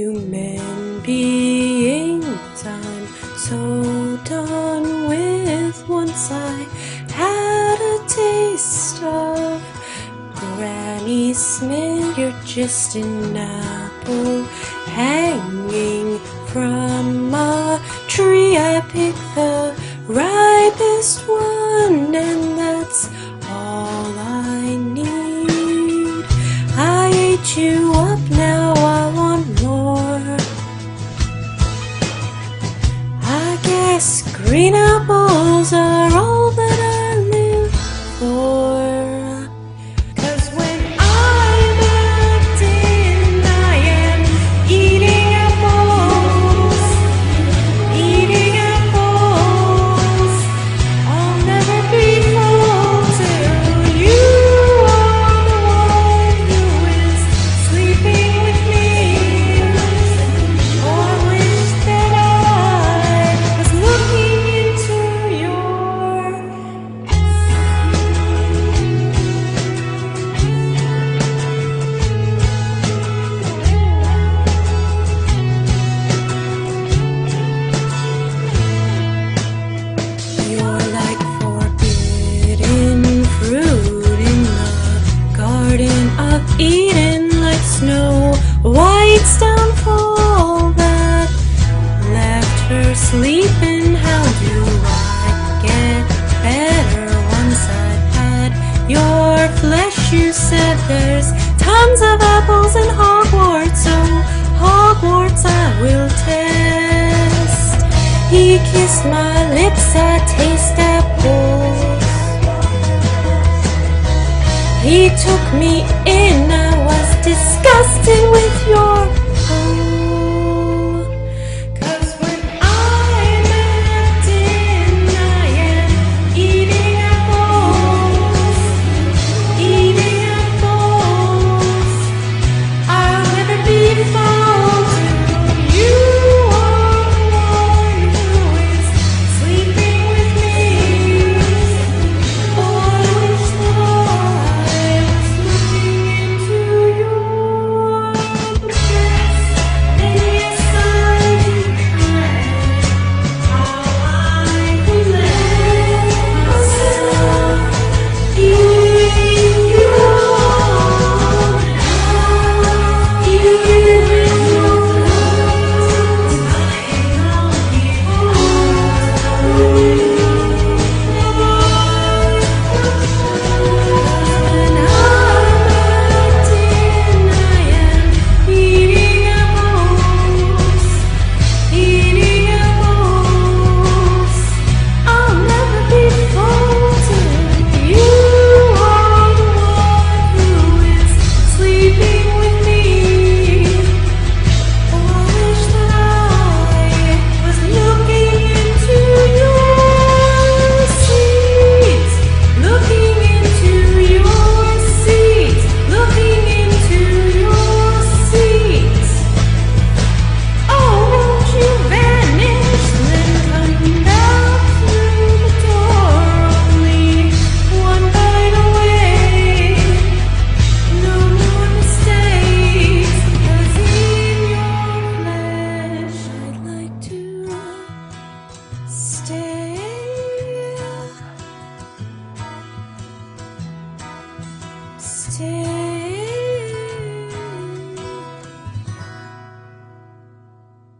Human beings, I'm so done with once I had a taste of Granny Smith. You're just an apple hanging from a tree. I picked the ripest one, and that's all I need. I ate you up, green apples Eden, like snow white's downfall that left her sleeping. How do I get better once I've had your flesh? You said there's tons of apples in Hogwarts, so Hogwarts I will test. He kissed my lips, I taste He took me in, I was disgusted with your pretend